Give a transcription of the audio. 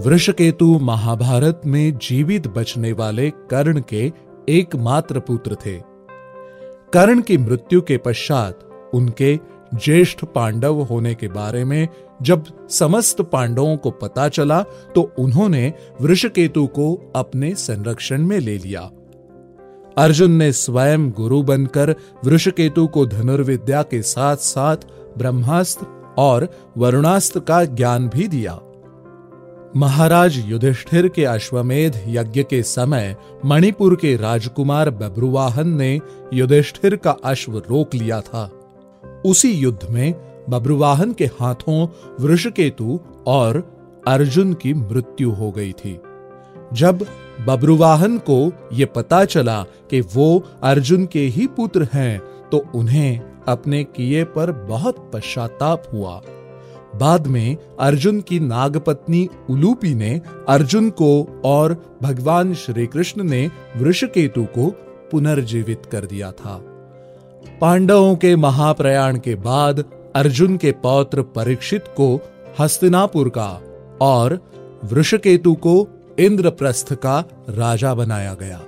वृषकेतु महाभारत में जीवित बचने वाले कर्ण के एकमात्र पुत्र थे। कर्ण की मृत्यु के पश्चात उनके ज्येष्ठ पांडव होने के बारे में जब समस्त पांडवों को पता चला तो उन्होंने वृषकेतु को अपने संरक्षण में ले लिया। अर्जुन ने स्वयं गुरु बनकर वृषकेतु को धनुर्विद्या के साथ साथ ब्रह्मास्त्र और वरुणास्त्र का ज्ञान भी दिया। महाराज युधिष्ठिर के अश्वमेध यज्ञ के समय मणिपुर के राजकुमार बब्रुवाहन ने युधिष्ठिर का अश्व रोक लिया था। उसी युद्ध में बब्रुवाहन के हाथों वृषकेतु और अर्जुन की मृत्यु हो गई थी। जब बब्रुवाहन को ये पता चला कि वो अर्जुन के ही पुत्र हैं तो उन्हें अपने किए पर बहुत पश्चाताप हुआ। बाद में अर्जुन की नागपत्नी उलूपी ने अर्जुन को और भगवान श्री कृष्ण ने वृषकेतु को पुनर्जीवित कर दिया था। पांडवों के महाप्रयाण के बाद अर्जुन के पौत्र परीक्षित को हस्तिनापुर का और वृषकेतु को इंद्रप्रस्थ का राजा बनाया गया।